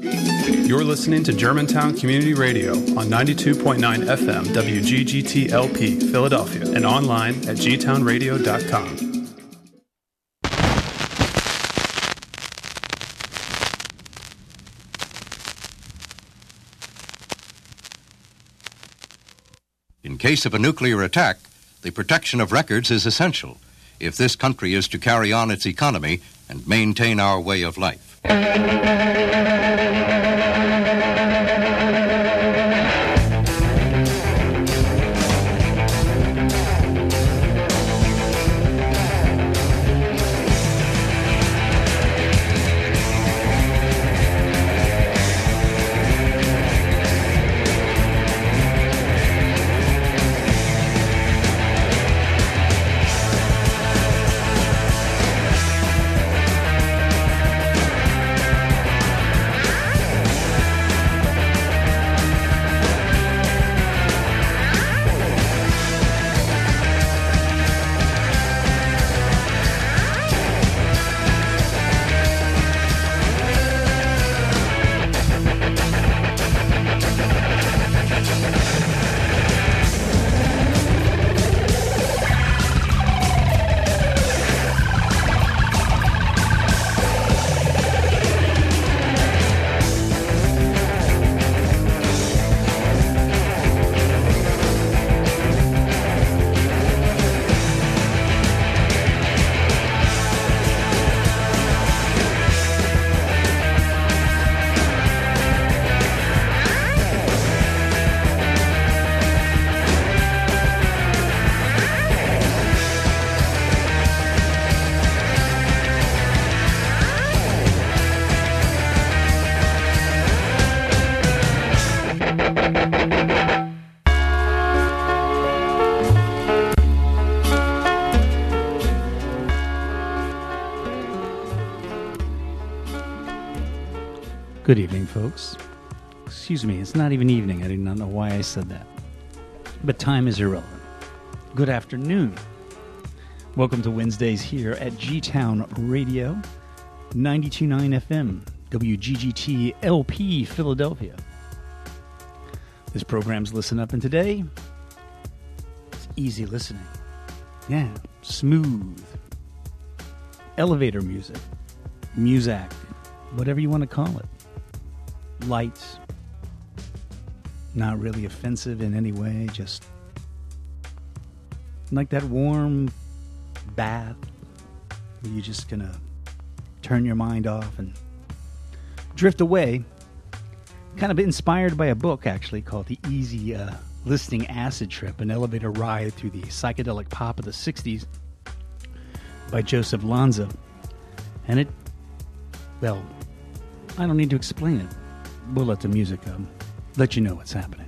You're listening to Germantown Community Radio on 92.9 FM WGGT LP, Philadelphia, and online at gtownradio.com. In case of a nuclear attack, the protection of records is essential if this country is to carry on its economy and maintain our way of life. Thank you. Folks. Excuse me, it's not even evening. I do not know why I said that. But time is irrelevant. Good afternoon. Welcome to Wednesdays here at G Town Radio, 929 FM, WGGT LP, Philadelphia. This program's Listen Up, and today it's easy listening. Yeah, smooth. Elevator music, muzak, whatever you want to call it lights, not really offensive in any way, just like that warm bath where you're just gonna turn your mind off and drift away. Kind of inspired by a book actually called The Easy uh, Listening Acid Trip, an elevator ride through the psychedelic pop of the 60s by Joseph Lanza. And it, well, I don't need to explain it we'll let the music um, let you know what's happening.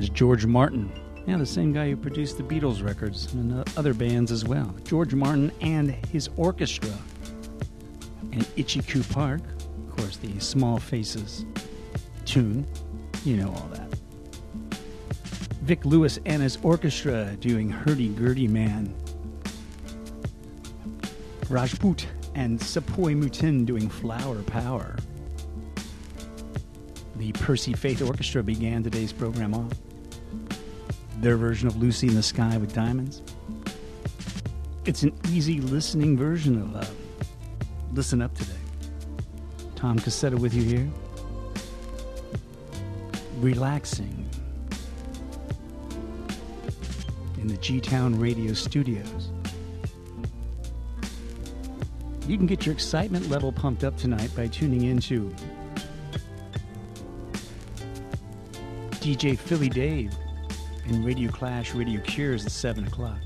Was George Martin. Yeah, the same guy who produced the Beatles records and other bands as well. George Martin and his orchestra. And Itchy Park, of course, the Small Faces tune. You know all that. Vic Lewis and his orchestra doing Hurdy Gurdy Man. Rajput and Sepoy Mutin doing Flower Power. The Percy Faith Orchestra began today's program off. Their version of Lucy in the Sky with Diamonds. It's an easy listening version of uh, Listen Up Today. Tom Cassetta with you here. Relaxing in the G Town Radio studios. You can get your excitement level pumped up tonight by tuning into DJ Philly Dave in Radio Clash Radio Cures at 7 o'clock.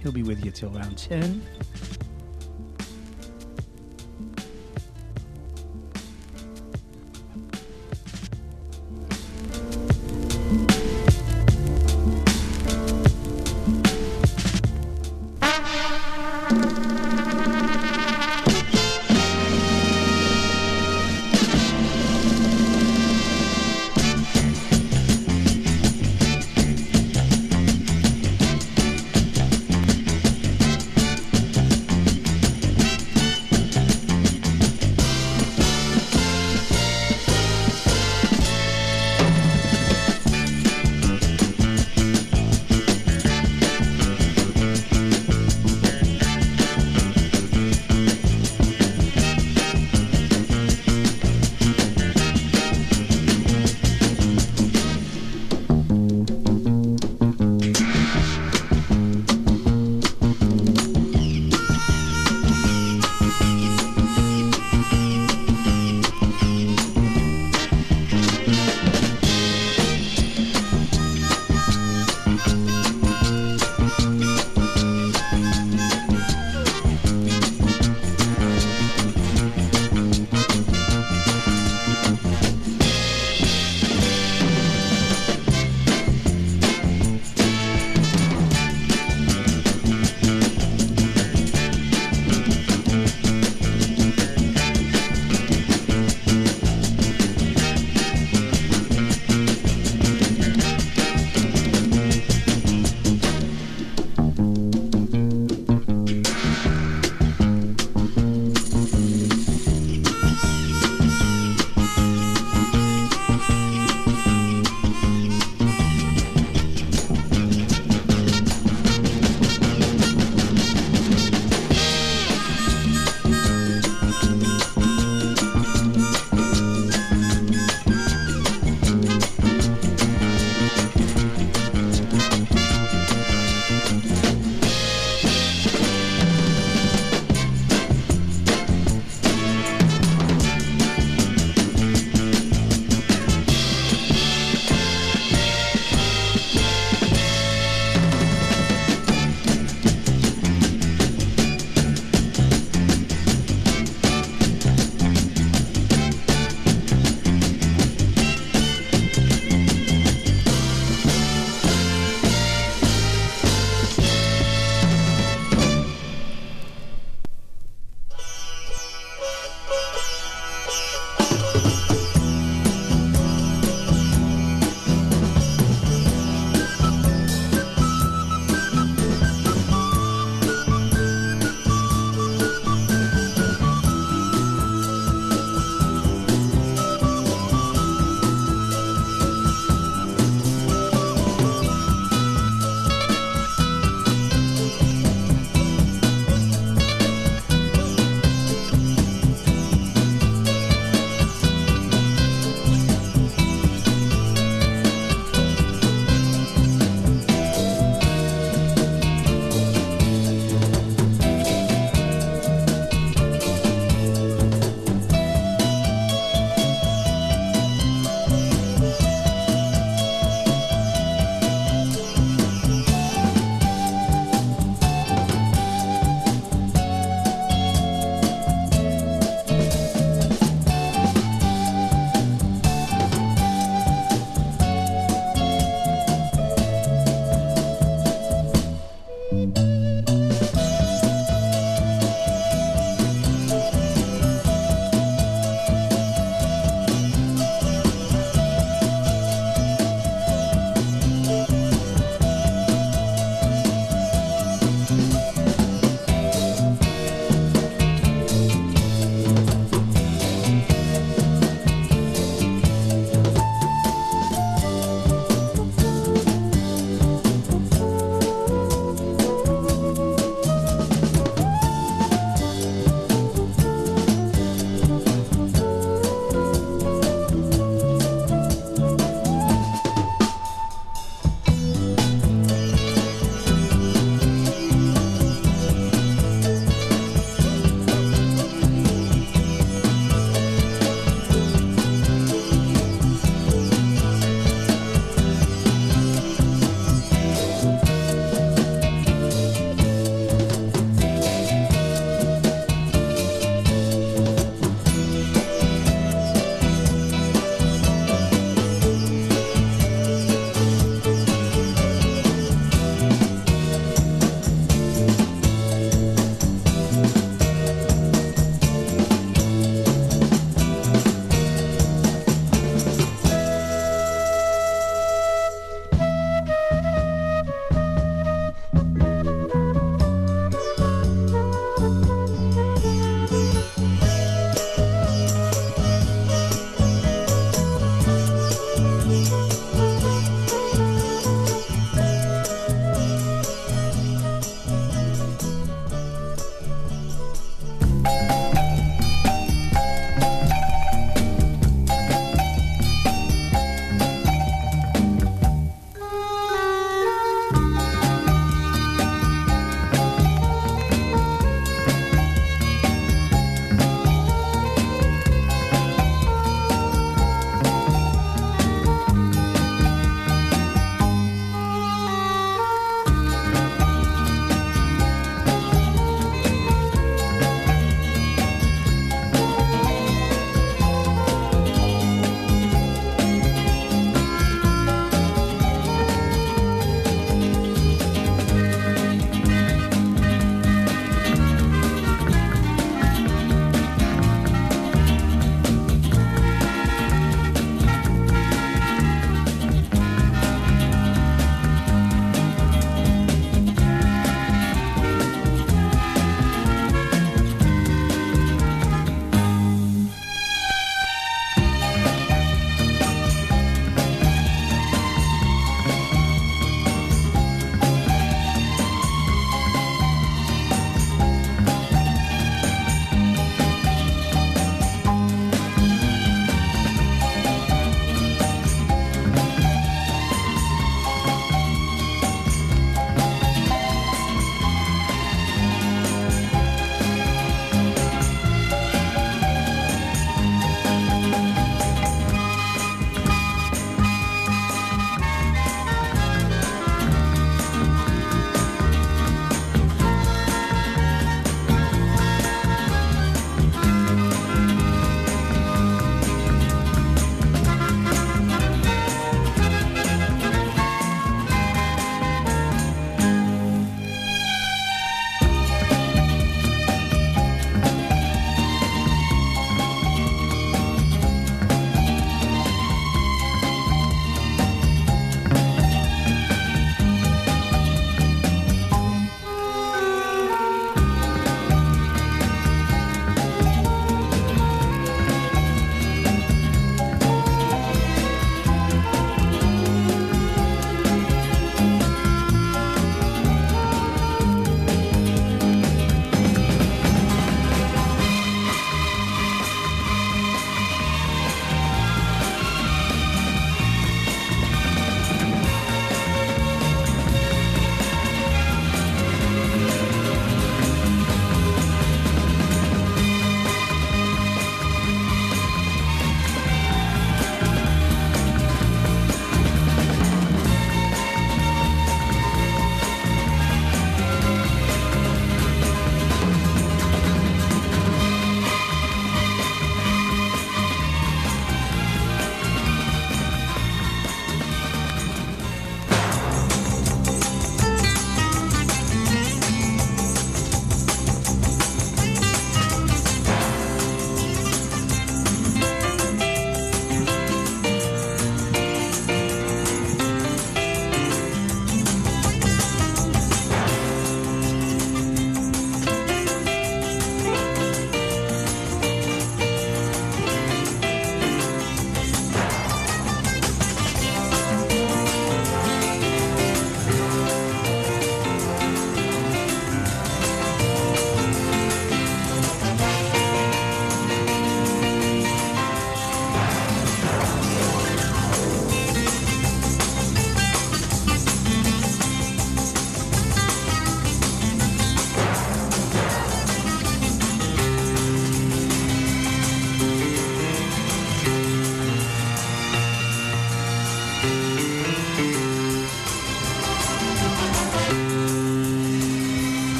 He'll be with you till around 10.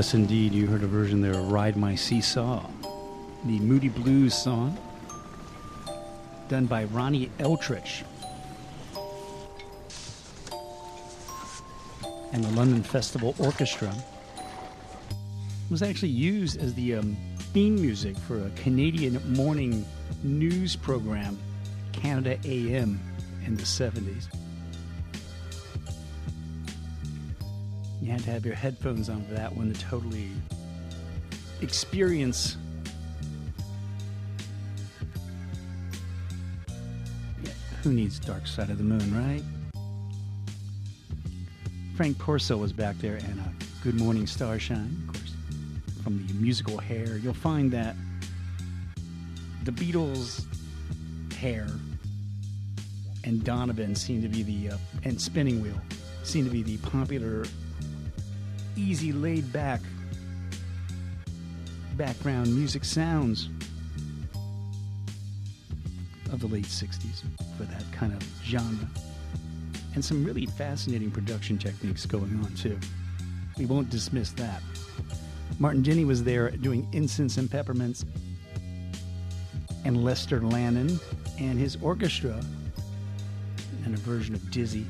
Yes, indeed. You heard a version there of Ride My Seesaw, the Moody Blues song, done by Ronnie Aldrich. And the London Festival Orchestra was actually used as the um, theme music for a Canadian morning news program, Canada AM, in the 70s. Had to have your headphones on for that one to totally experience. Yeah, who needs Dark Side of the Moon, right? Franck Pourcel was back there and uh, Good Morning Starshine, of course, from the musical Hair. You'll find that the Beatles' Hair and Donovan seem to be the, uh, and Spinning Wheel seem to be the popular easy, laid back background music sounds of the late 60s for that kind of genre. And some really fascinating production techniques going on, too. We won't dismiss that. Martin Denny was there doing Incense and Peppermints, and Lester Lanin and his orchestra, and a version of Dizzy.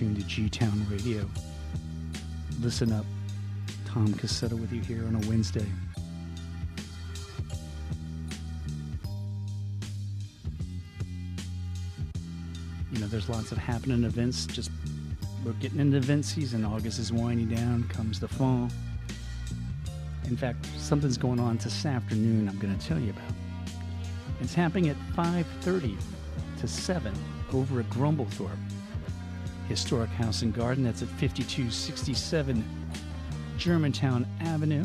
Tuned to G Town Radio. Listen up. Tom Cassetta with you here on a Wednesday. You know, there's lots of happening events. Just we're getting into event season. August is winding down. Comes the fall. In fact, something's going on this afternoon. I'm going to tell you about. It's happening at 5:30 to 7 over at Grumblethorpe Historic House and Garden. That's at 5267 Germantown Avenue.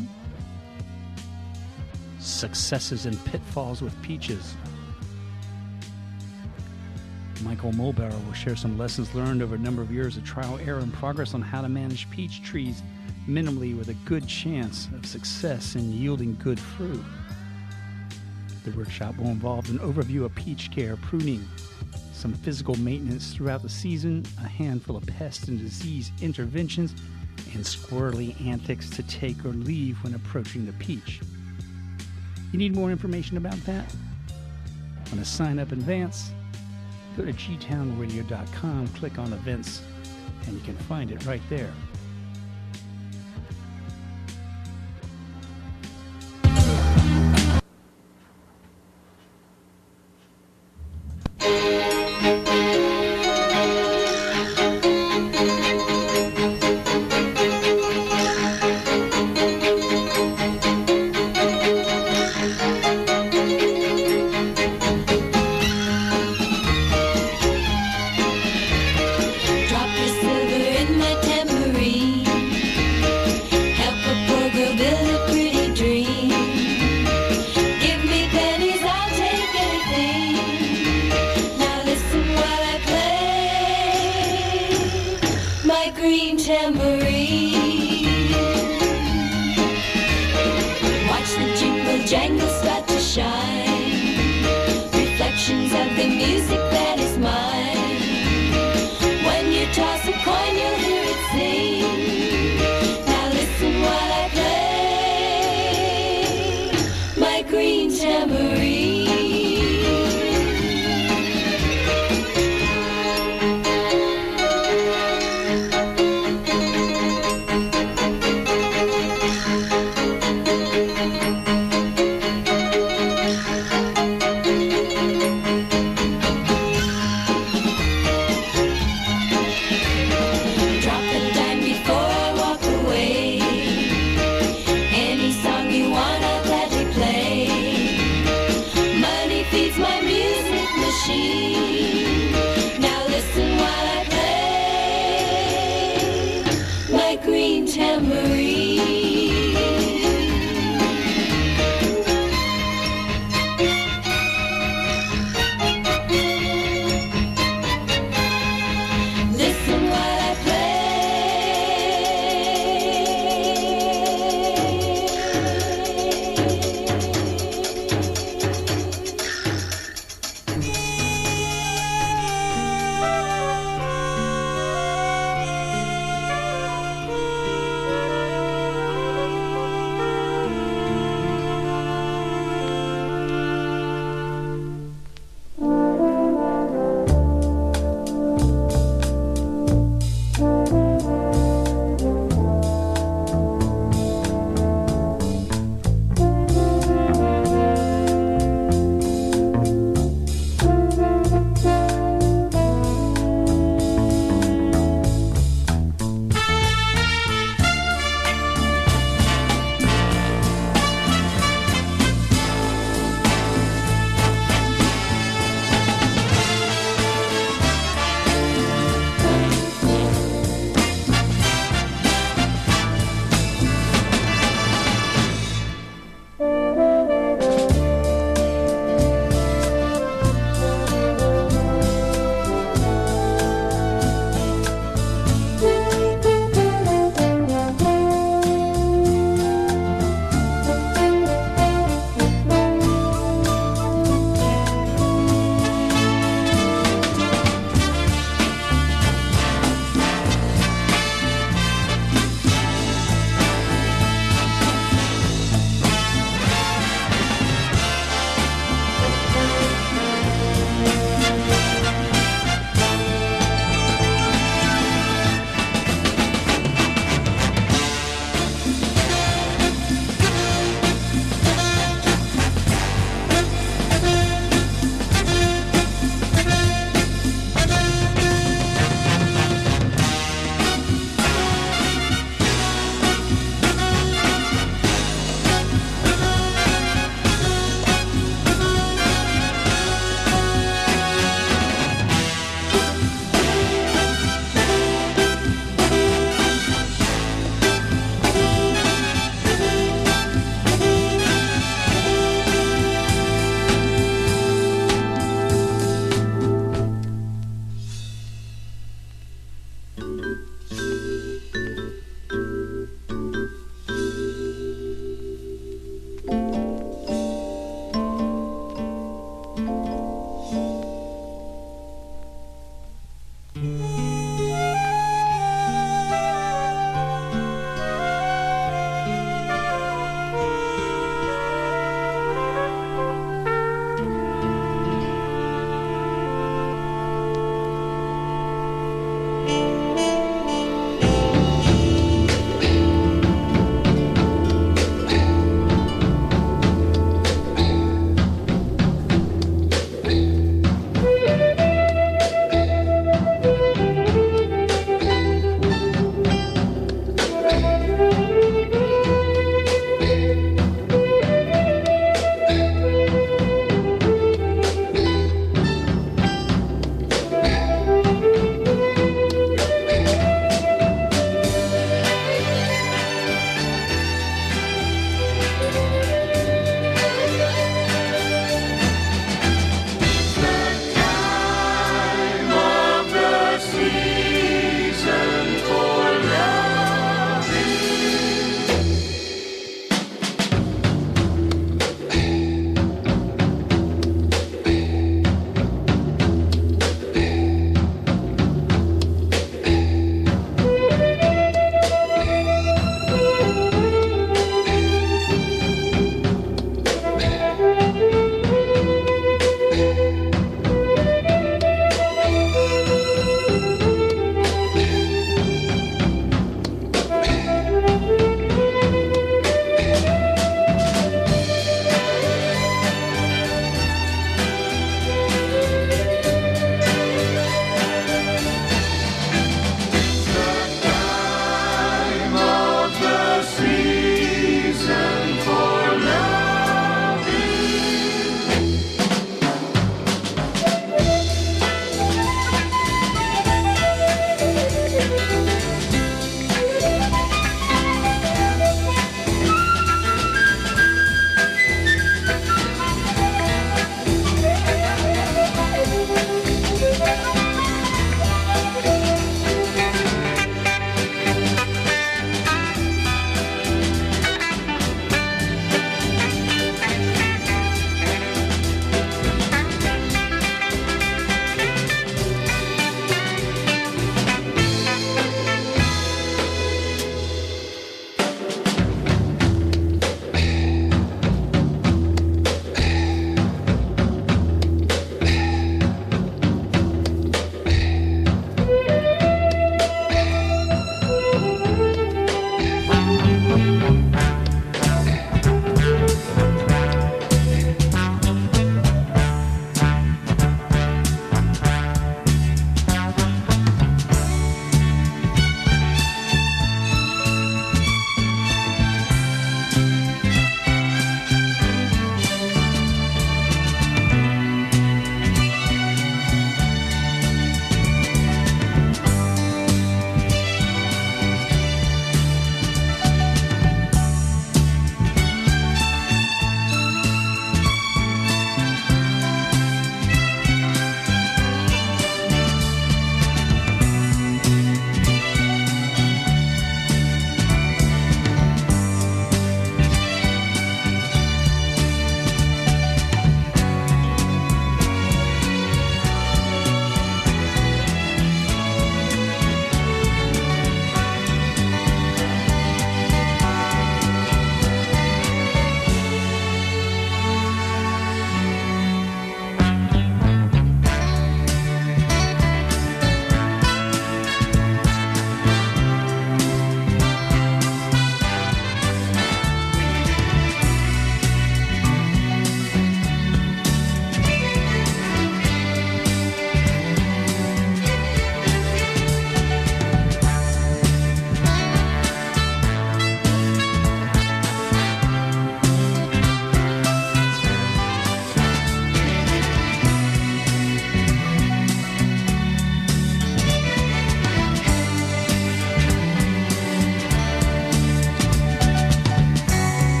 Successes and pitfalls with peaches. Michael Mulbauer will share some lessons learned over a number of years of trial, error, and progress on how to manage peach trees minimally with a good chance of success in yielding good fruit. The workshop will involve an overview of peach care, pruning, some physical maintenance throughout the season, a handful of pest and disease interventions, and squirrely antics to take or leave when approaching the peach. You need more information about that? Want to sign up in advance? Go to gtownradio.com, click on events, and you can find it right there.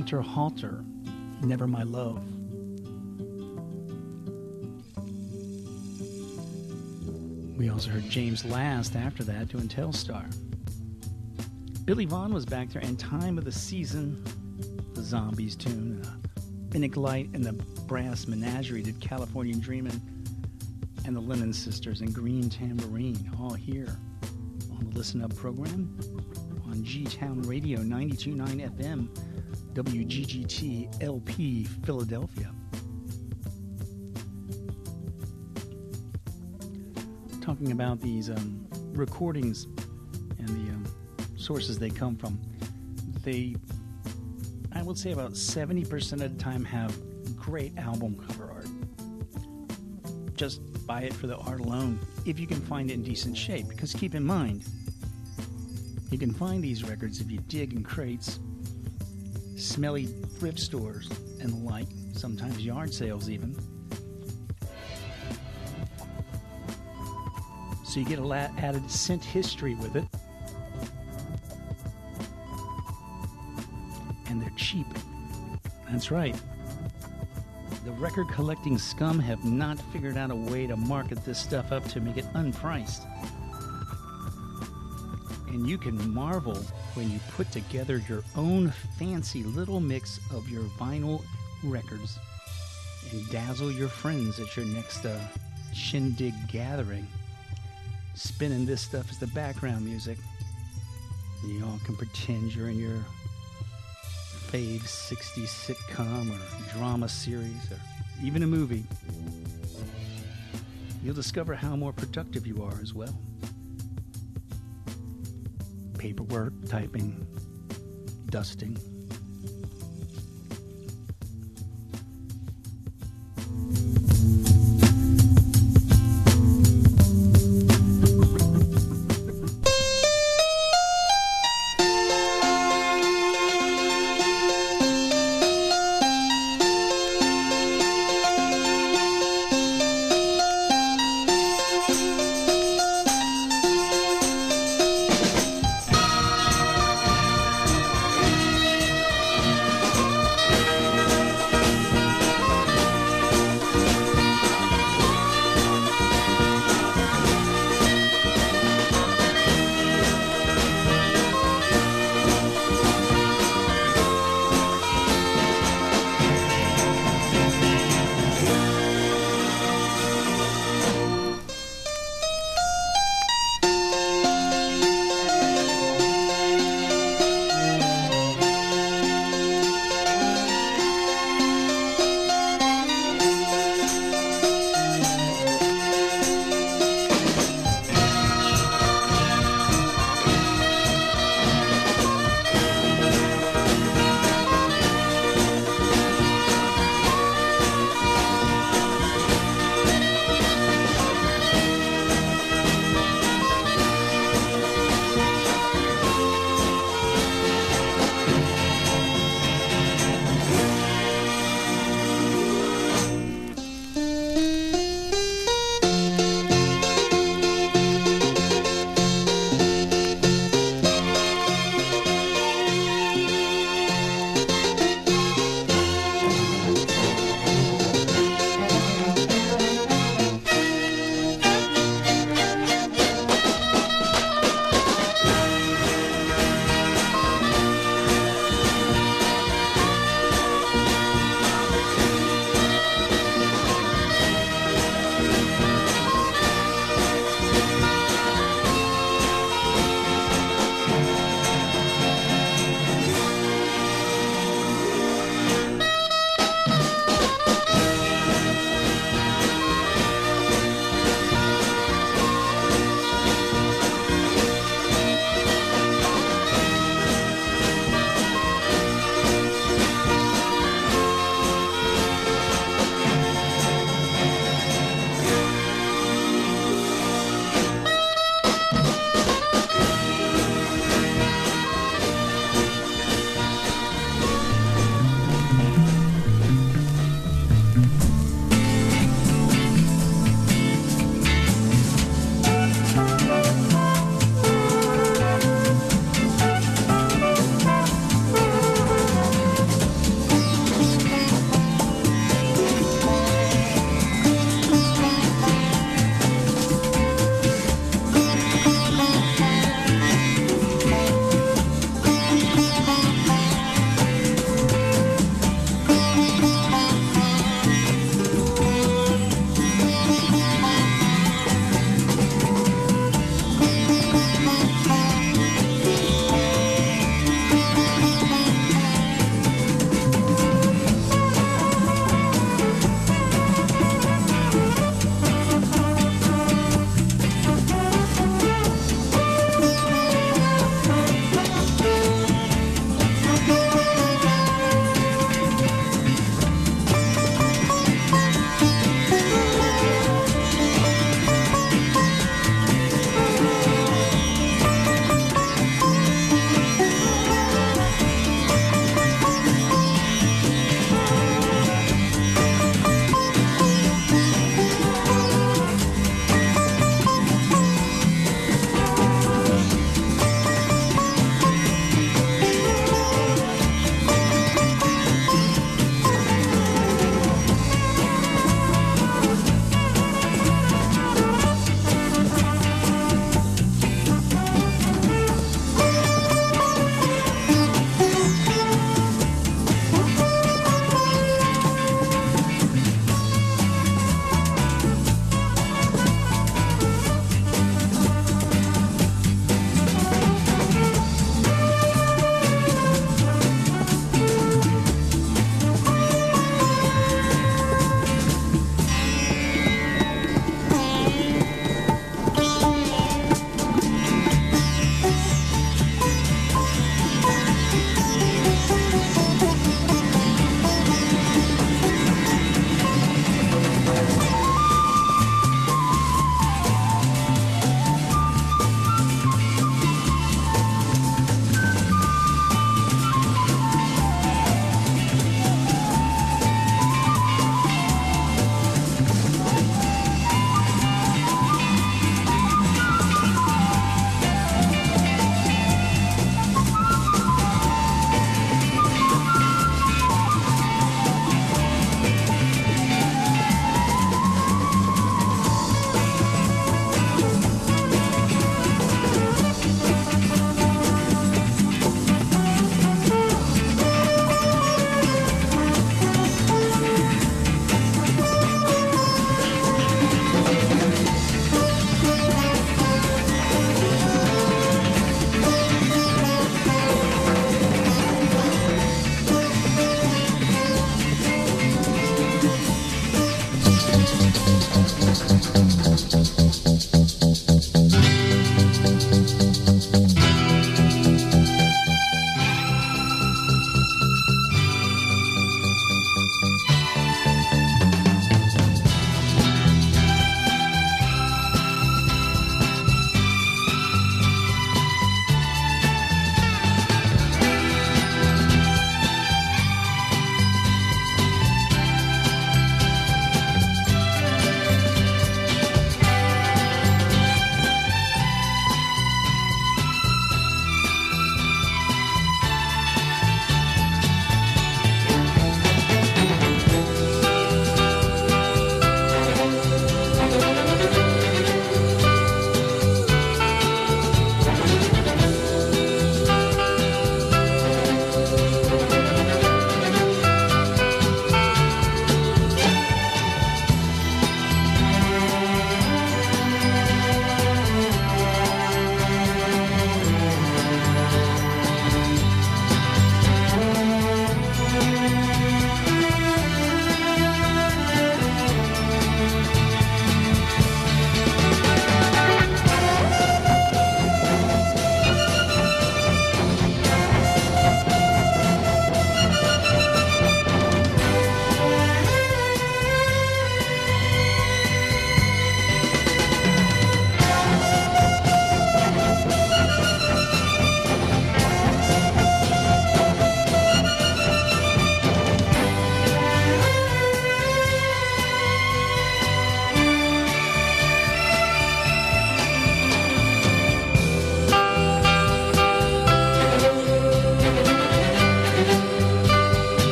Hugo Winterhalter, Never My Love. We also heard James Last after that doing Telstar. Billy Vaughn was back there, and Time of the Season, the Zombies tune. Uh, Enoch Light and the Brass Menagerie did Californian Dreamin', and the Lennon Sisters and Green Tambourine, all here on the Listen Up program on G Town Radio 929 FM, WGGT LP, Philadelphia. Talking about these um, recordings and the um, sources they come from, they, I would say about 70% of the time, have great album cover art. Just buy it for the art alone if you can find it in decent shape. Because keep in mind, you can find these records if you dig in crates, smelly thrift stores, and the like, sometimes yard sales even. So you get a lot added scent history with it. And they're cheap. That's right. The record collecting scum have not figured out a way to market this stuff up to make it unpriced. And you can marvel when you put together your own fancy little mix of your vinyl records and dazzle your friends at your next uh, shindig gathering. Spinning this stuff as the background music. You all can pretend you're in your fave 60s sitcom or drama series or even a movie. You'll discover how more productive you are as well. Paperwork, typing, dusting.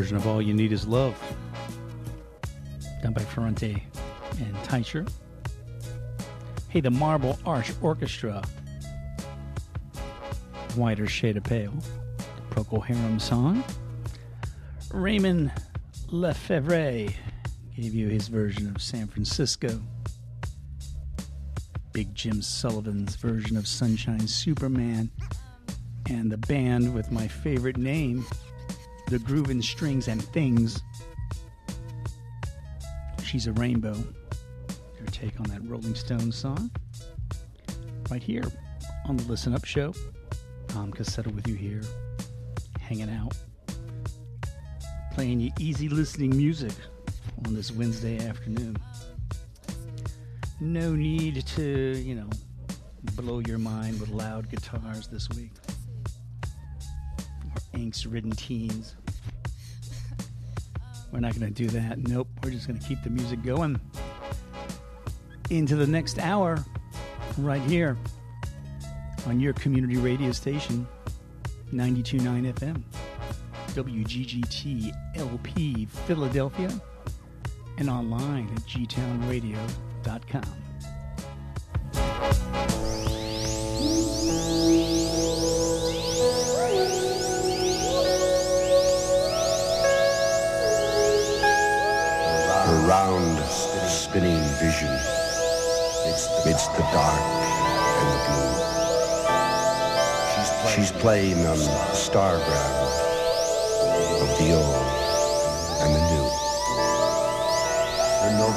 Version of All You Need Is Love, done by Ferrante and Teicher. Hey, the Marble Arch Orchestra, Whiter Shade of Pale, the Procol Harum song. Raymond Lefevre gave you his version of San Francisco. Big Jim Sullivan's version of Sunshine Superman. And the band with my favorite name, The Groovin' Strings and Things. She's a Rainbow. Their take on that Rolling Stones song. Right here on the Listen Up Show. Tom Cassetta with you here, hanging out, playing you easy listening music on this Wednesday afternoon. No need to, you know, blow your mind with loud guitars this week or angst ridden teens. We're not going to do that. Nope. We're just going to keep the music going into the next hour right here on your community radio station, 92.9 FM, WGGT LP Philadelphia, and online at gtownradio.com. round, spinning vision midst the dark and the blue. She's playing on starground of the old and the new.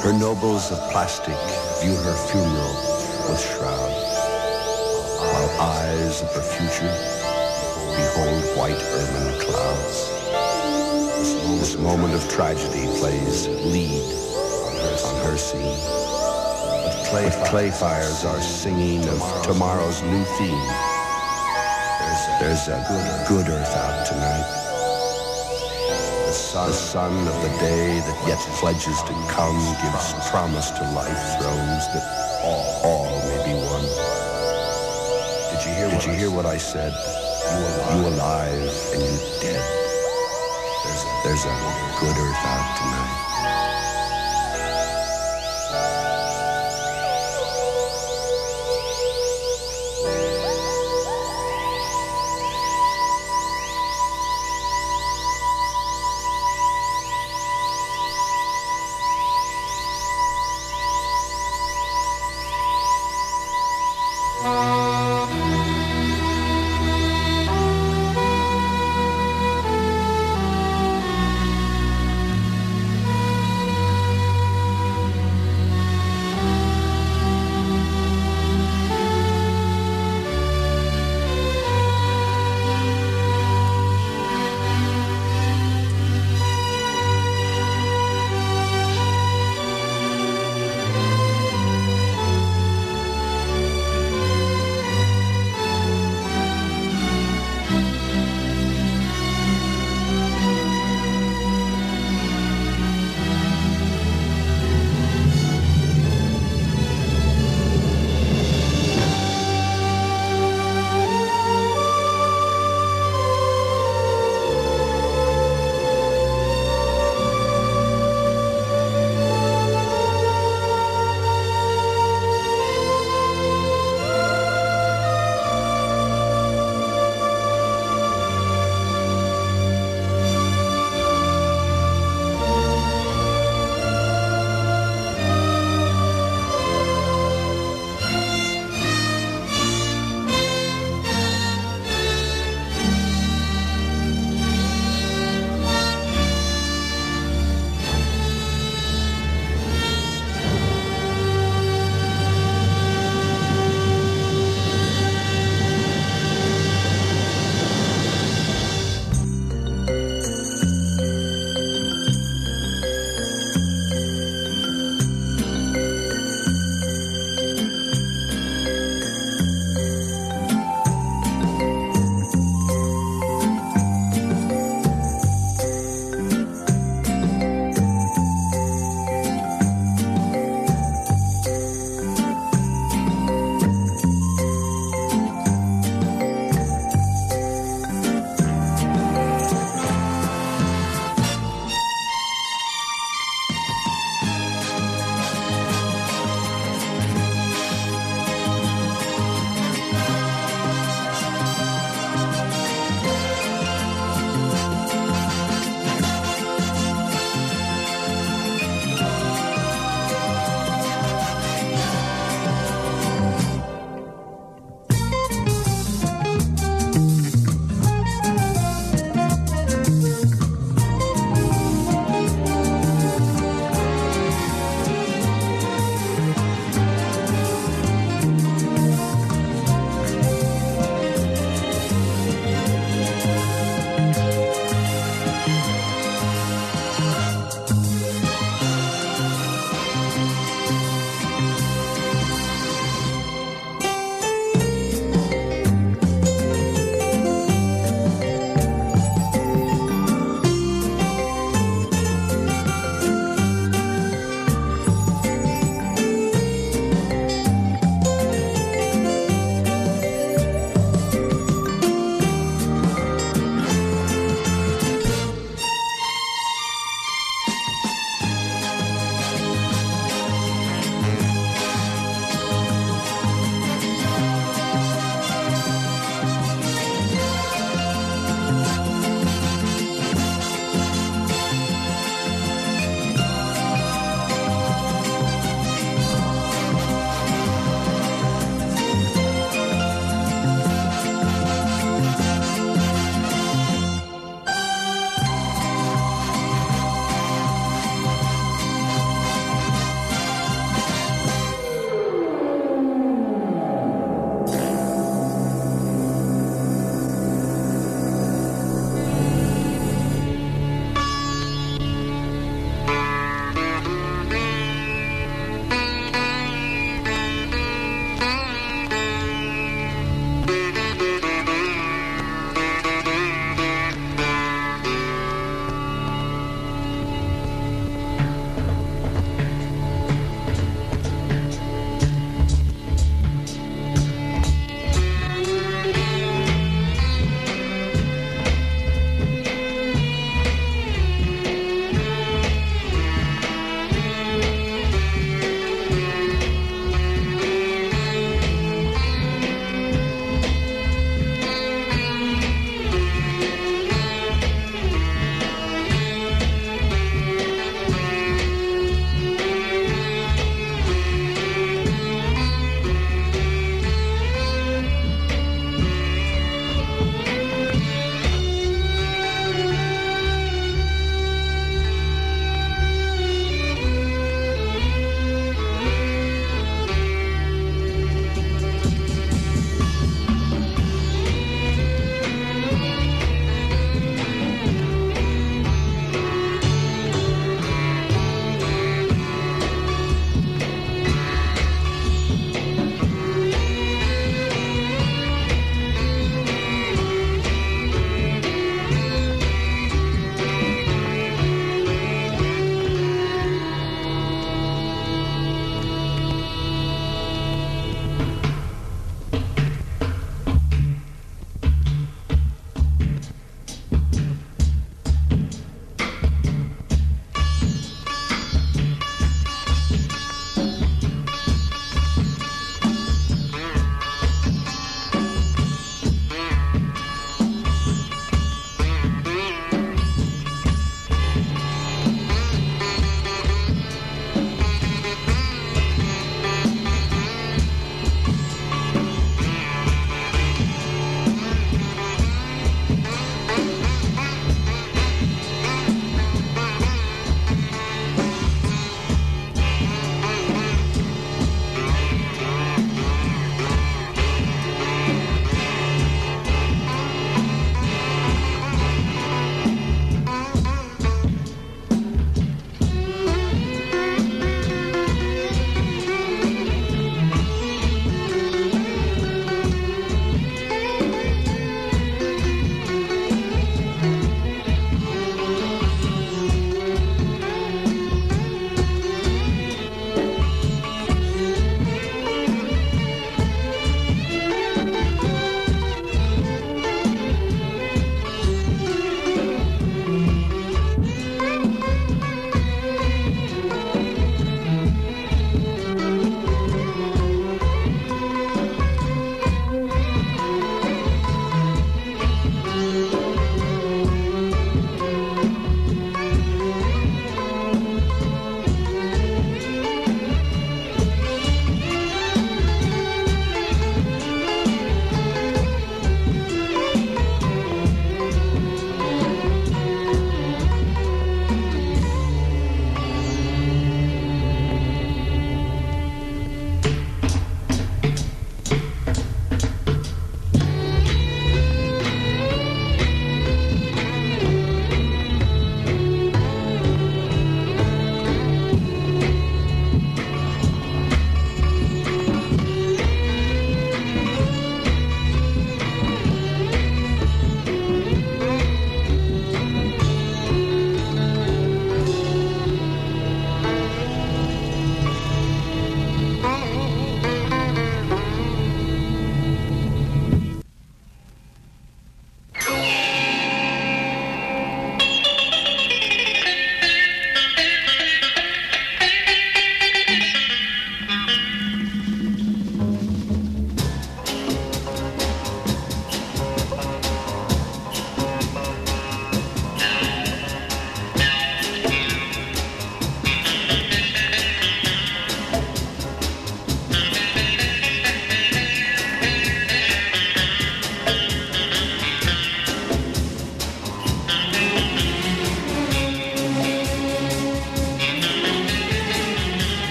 Her nobles of plastic view her funeral with shroud, while eyes of the future behold white ermine clouds. This moment of tragedy plays lead on her scene. But clay, clay fires are singing of tomorrow's new theme. There's a good, good earth out tonight. The sun, the sun of the day that yet pledges to come gives promise to life thrones that all, all may be one. Did you hear? Did you hear what I said? You alive and you dead. There's a, good earth out tonight.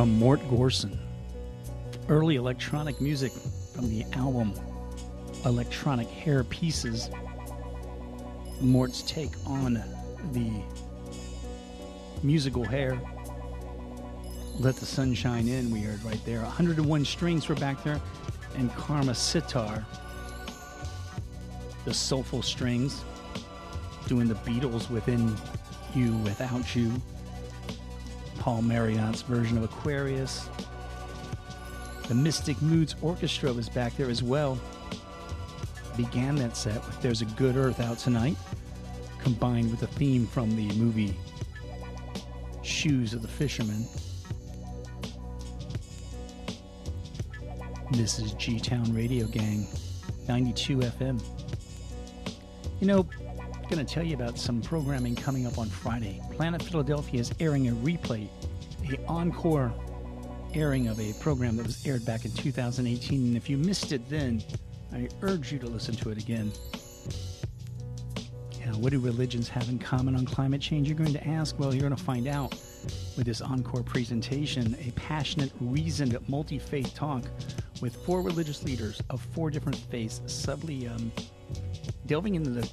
From Mort Garson. Early electronic music from the album Electronic Hair Pieces. Mort's take on the musical hair. Let the Sun Shine In, we heard right there. 101 Strings were back there. And Karma Sitar. The soulful strings. Doing the Beatles within you, without you. Paul Mauriat's version of Aquarius. The Mystic Moods Orchestra was back there as well. Began that set with There's a Good Earth Out Tonight, combined with a theme from the movie Shoes of the Fisherman. This is G Town Radio Gang, 92 FM. You know, going to tell you about some programming coming up on Friday. Planet Philadelphia is airing a replay, a encore airing of a program that was aired back in 2018. And if you missed it then, I urge you to listen to it again. Yeah, what do religions have in common on climate change? You're going to ask. Well, you're going to find out with this encore presentation a passionate, reasoned, multi faith talk with four religious leaders of four different faiths, subtly um, delving into the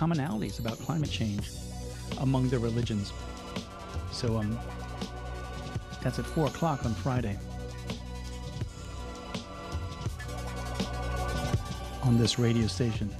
commonalities about climate change among the religions. So um, that's at 4 o'clock on Friday. On this radio station.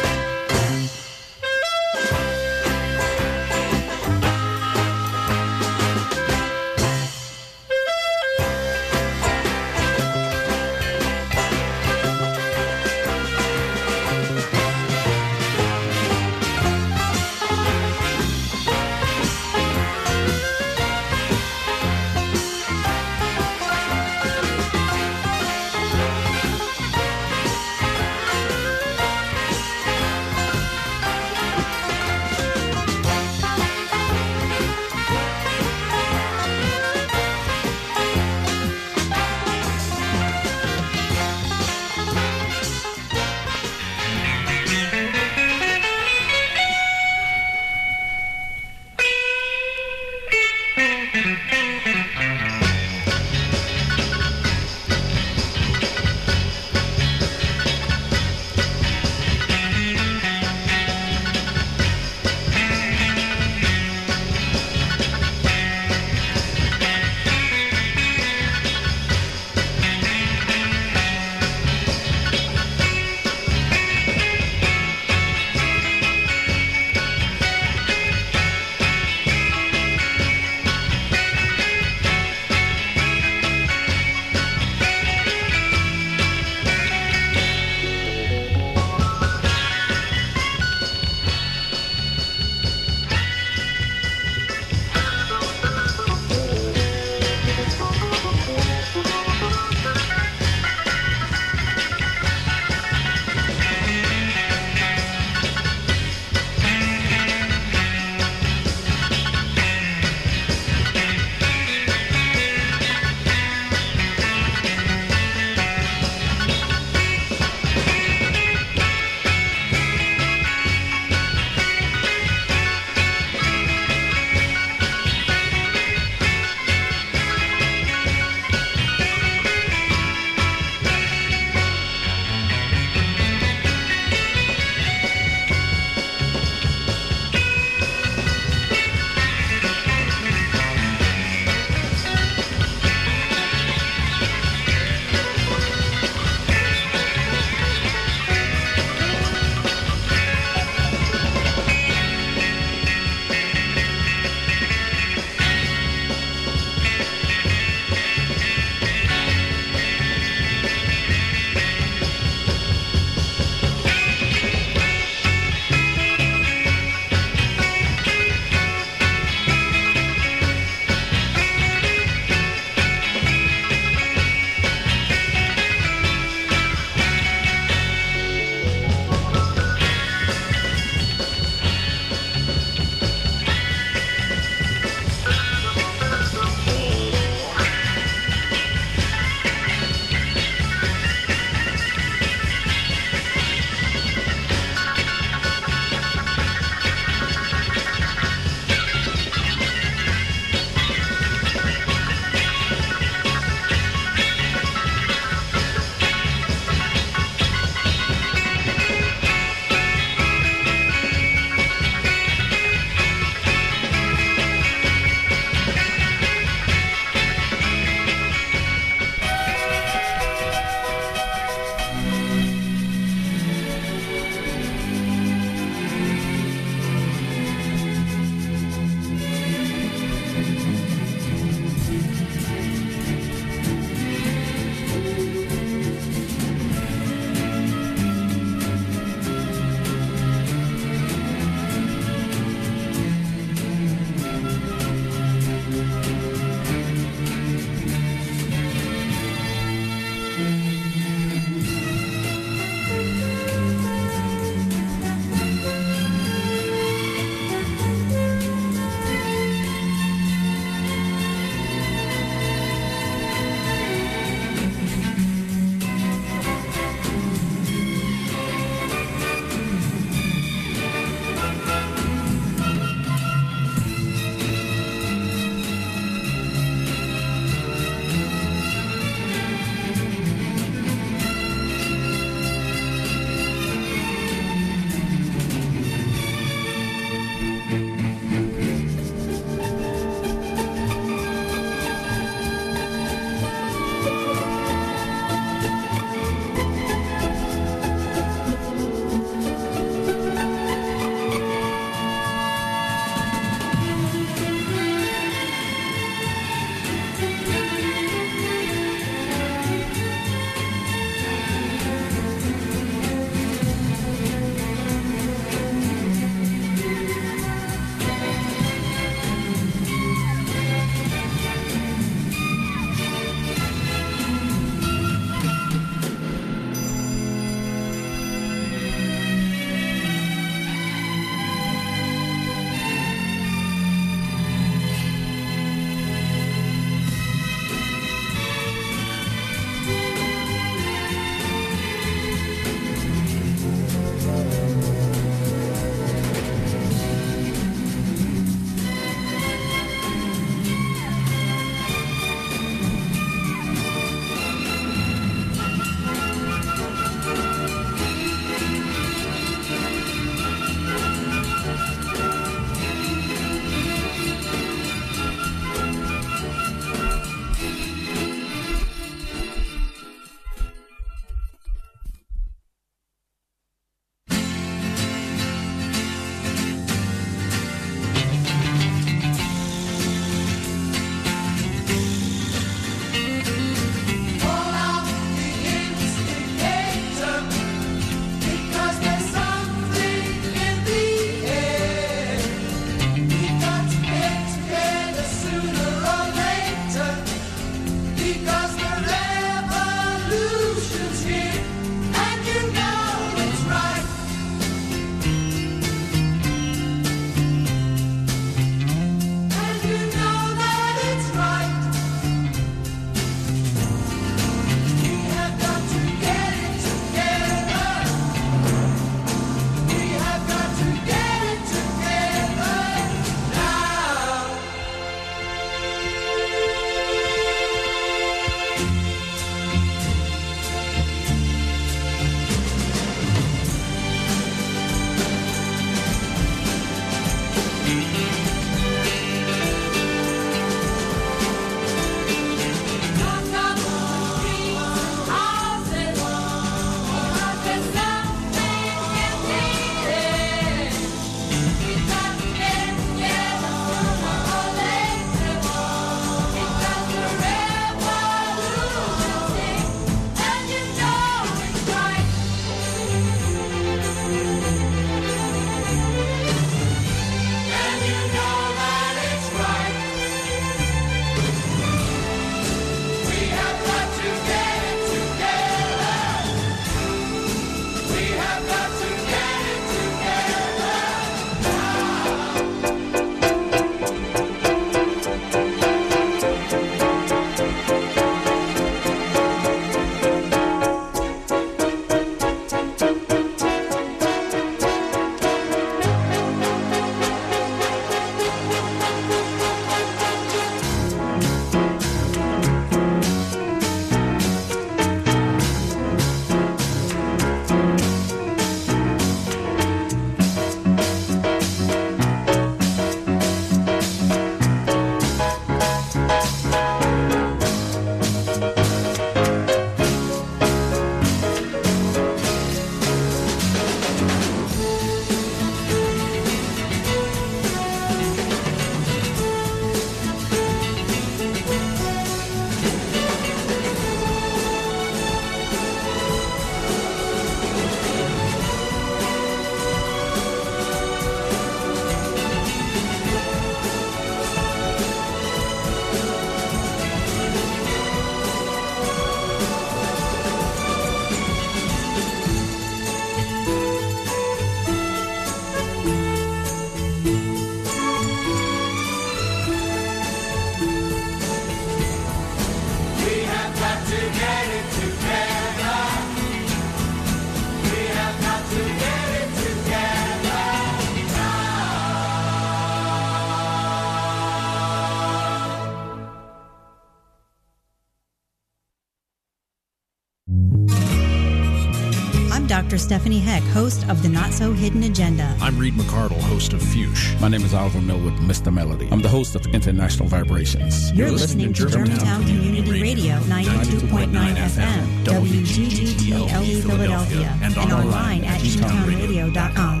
Dr. Stephanie Heck, host of the Not So Hidden Agenda. I'm Reed McCardle, host of Fuchs. My name is Oliver Millwood, Mr. Melody. I'm the host of International Vibrations. You're, You're listening, listening, to Germantown, Germantown Community Radio, 92.9 FM, WGGTLP Philadelphia, and online at gtownradio.com.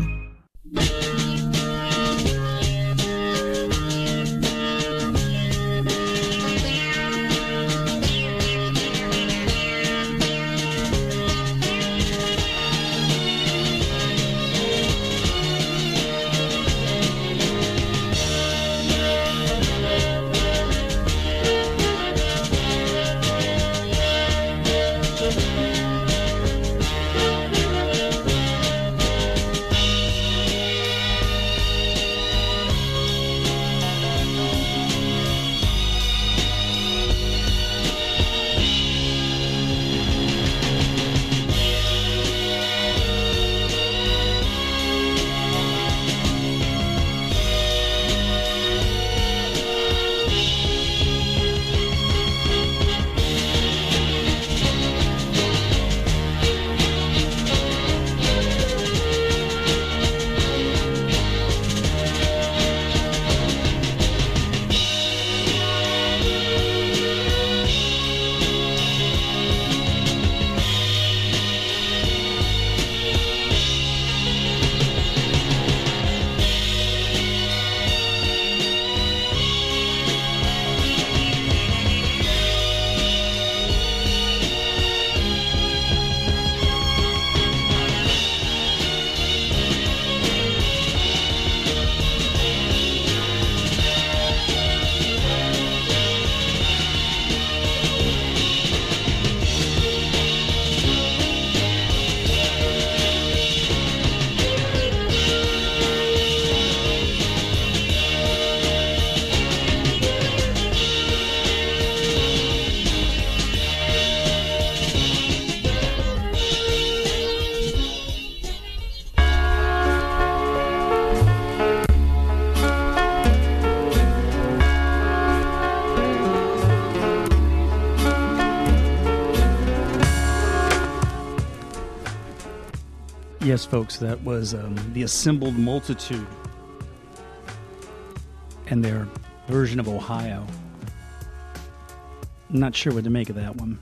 Yes, folks, that was um, the Assembled Multitude and their version of Ohio. not sure what to make of that one.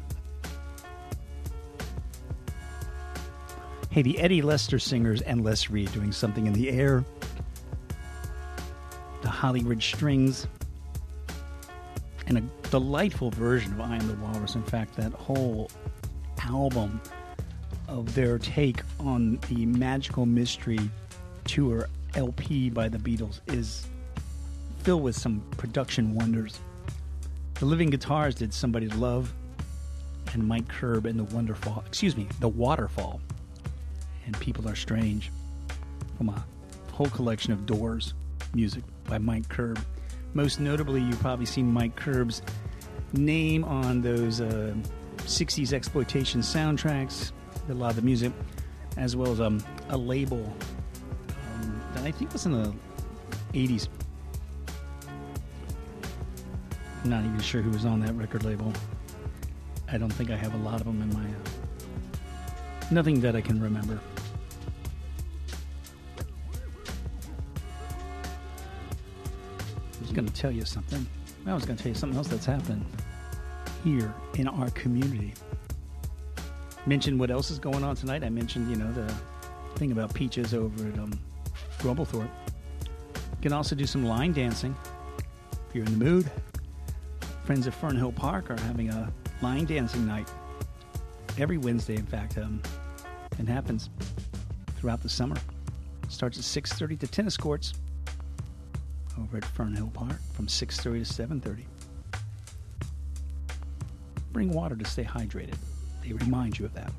Hey, the Eddie Lester singers and Les Reed doing something in the air. The Hollyridge Strings. And a delightful version of I Am the Walrus. In fact, that whole album of their take on the Magical Mystery Tour LP by the Beatles is filled with some production wonders. The Living Guitars did Somebody to Love, and Mike Curb and the Wonderfall, excuse me, The Waterfall, and People Are Strange, from a whole collection of Doors music by Mike Curb. Most notably, you've probably seen Mike Curb's name on those uh, 60s exploitation soundtracks, a lot of the music, as well as um, a label um, that I think was in the 80s. I'm not even sure who was on that record label. I don't think I have a lot of them in my. Uh, nothing that I can remember. I was going to tell you something. I was going to tell you something else that's happened here in our community mentioned what else is going on tonight. I mentioned, you know, the thing about peaches over at um, Grumblethorpe. You can also do some line dancing if you're in the mood. Friends at Fernhill Park are having a line dancing night every Wednesday. In fact, um, it happens throughout the summer. Starts at 6:30 to tennis courts over at Fernhill Park from 6:30 to 7:30. Bring water to stay hydrated. They remind you of that.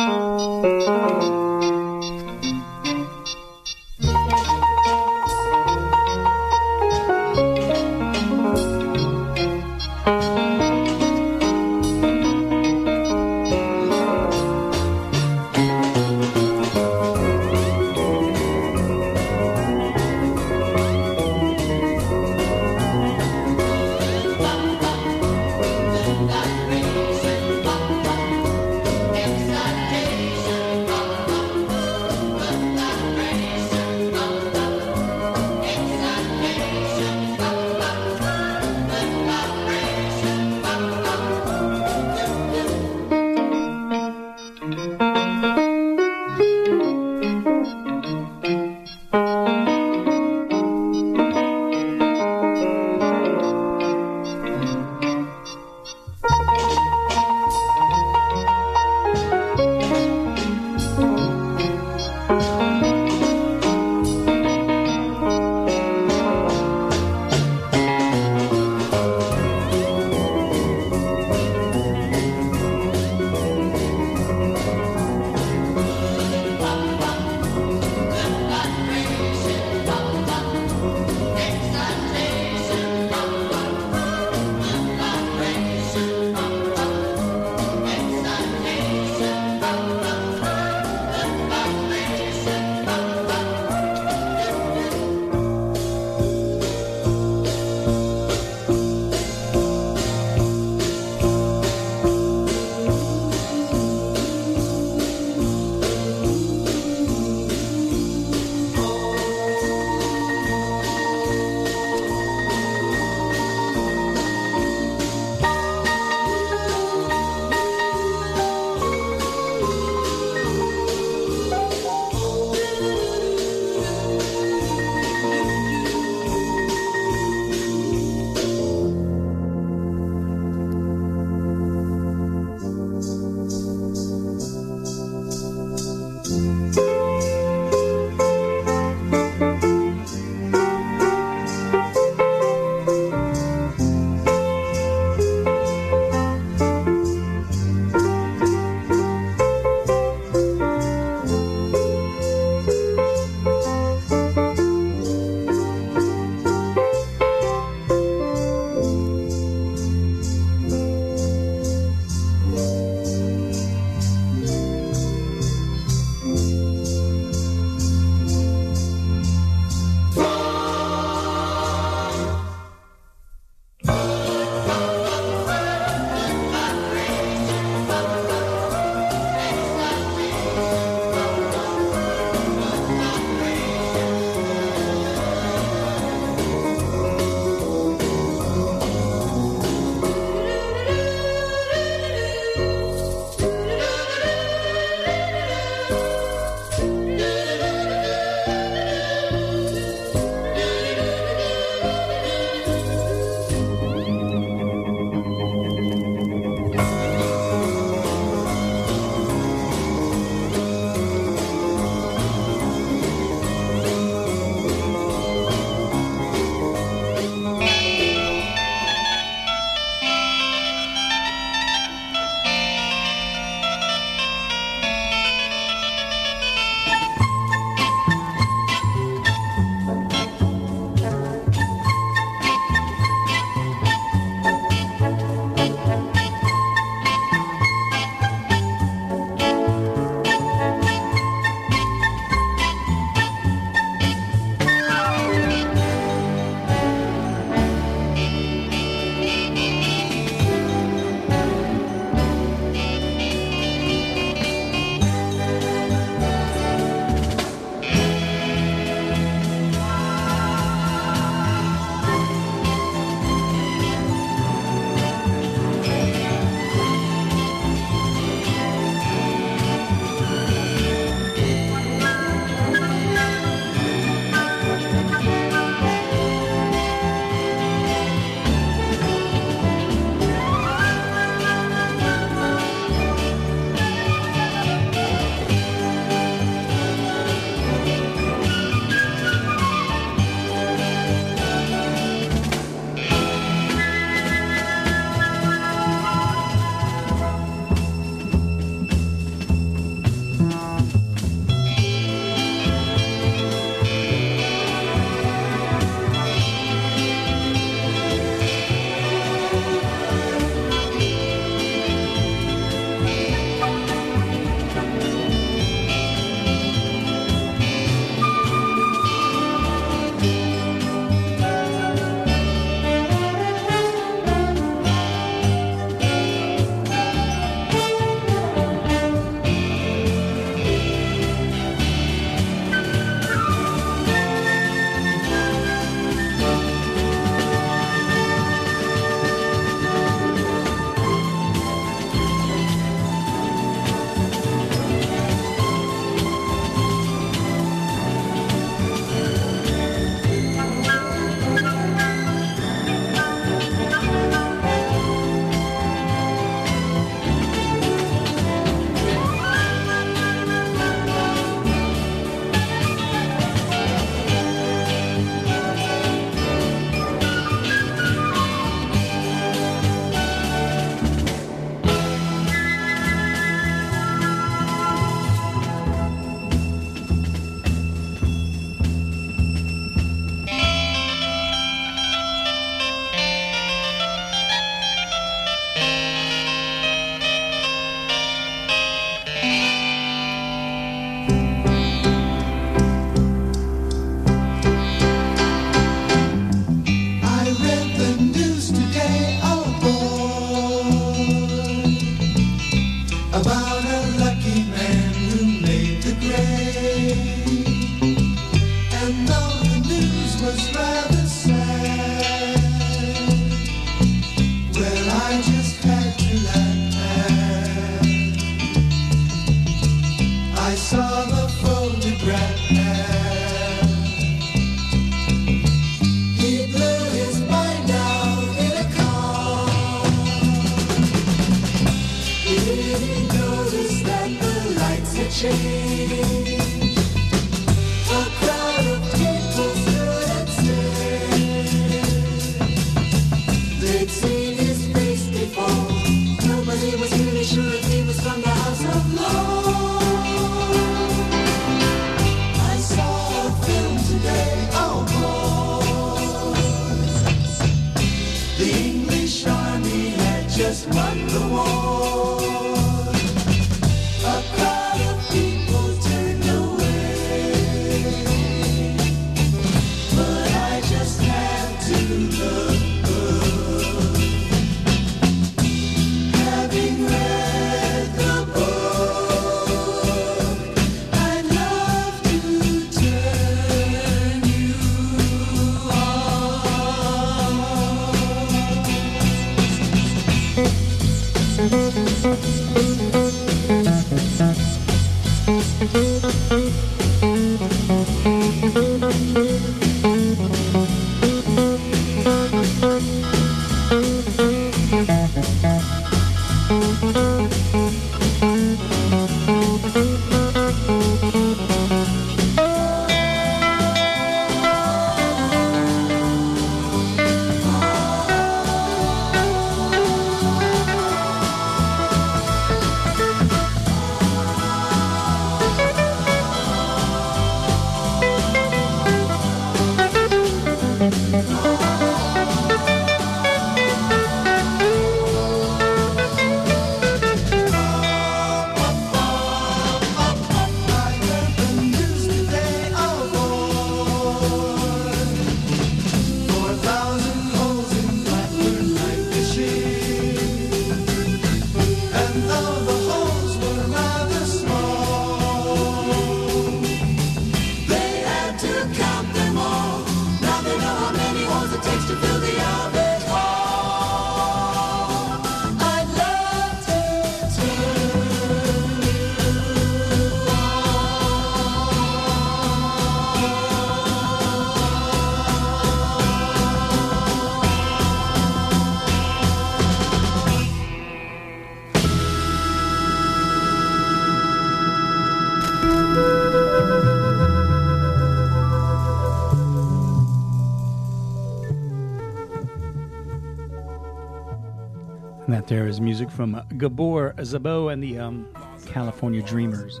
From Gabor Szabo and the um, California Dreamers.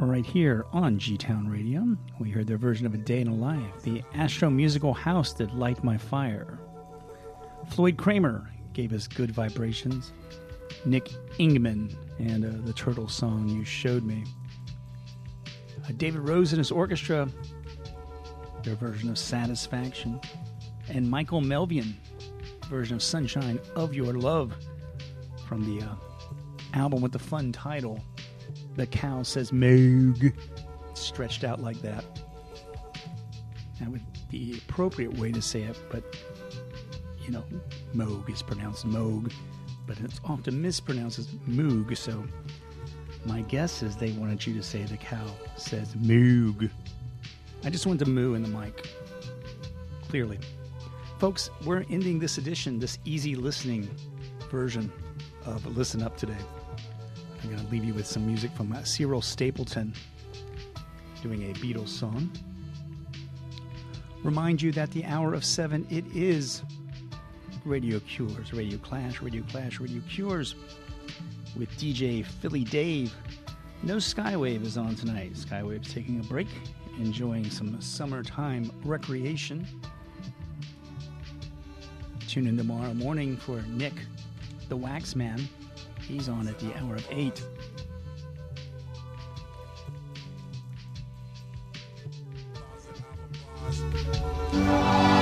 Right here on G Town Radio, we heard their version of A Day in a Life, the Astro Musical House that Light My Fire. Floyd Cramer gave us Good Vibrations. Nick Ingman and uh, the Turtle song You Showed Me. Uh, David Rose and his orchestra, their version of Satisfaction. And Michael Melvoin, version of Sunshine of Your Love from the uh, album with the fun title, The Cow Says Moog, stretched out like that. That would be the appropriate way to say it, but you know, Moog is pronounced Moog, but it's often mispronounced as Moog, so my guess is they wanted you to say the cow says Moog. I just wanted to moo in the mic. Clearly. Folks, we're ending this edition, this easy listening version of Listen Up today. I'm going to leave you with some music from uh, Cyril Stapleton doing a Beatles song. Remind you that the hour of seven, it is Radio Cures, Radio Clash, Radio Clash, Radio Cures with DJ Philly Dave. No Skywave is on tonight. Skywave's taking a break, enjoying some summertime recreation. Tune in tomorrow morning for Nick, the Wax Man. He's on at the hour of 8. Now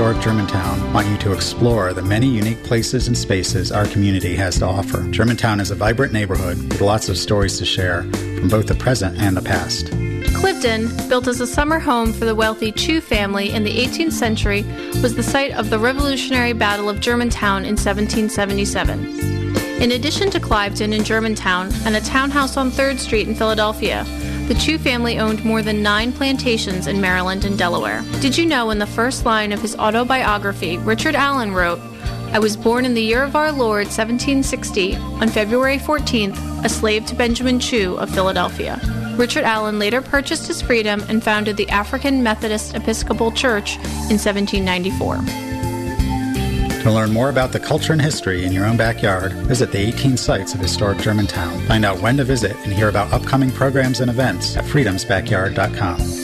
Historic Germantown want you to explore the many unique places and spaces our community has to offer. Germantown is a vibrant neighborhood with lots of stories to share from both the present and the past. Cliveden, built as a summer home for the wealthy Chew family in the 18th century, was the site of the Revolutionary Battle of Germantown in 1777. In addition to Cliveden in Germantown and a townhouse on 3rd Street in Philadelphia, the Chew family owned more than nine plantations in Maryland and Delaware. Did you know in the first line of his autobiography, Richard Allen wrote, I was born in the year of our Lord 1760 on February 14th, a slave to Benjamin Chew of Philadelphia. Richard Allen later purchased his freedom and founded the African Methodist Episcopal Church in 1794. To learn more about the culture and history in your own backyard, visit the 18 sites of historic Germantown. Find out when to visit and hear about upcoming programs and events at freedomsbackyard.com.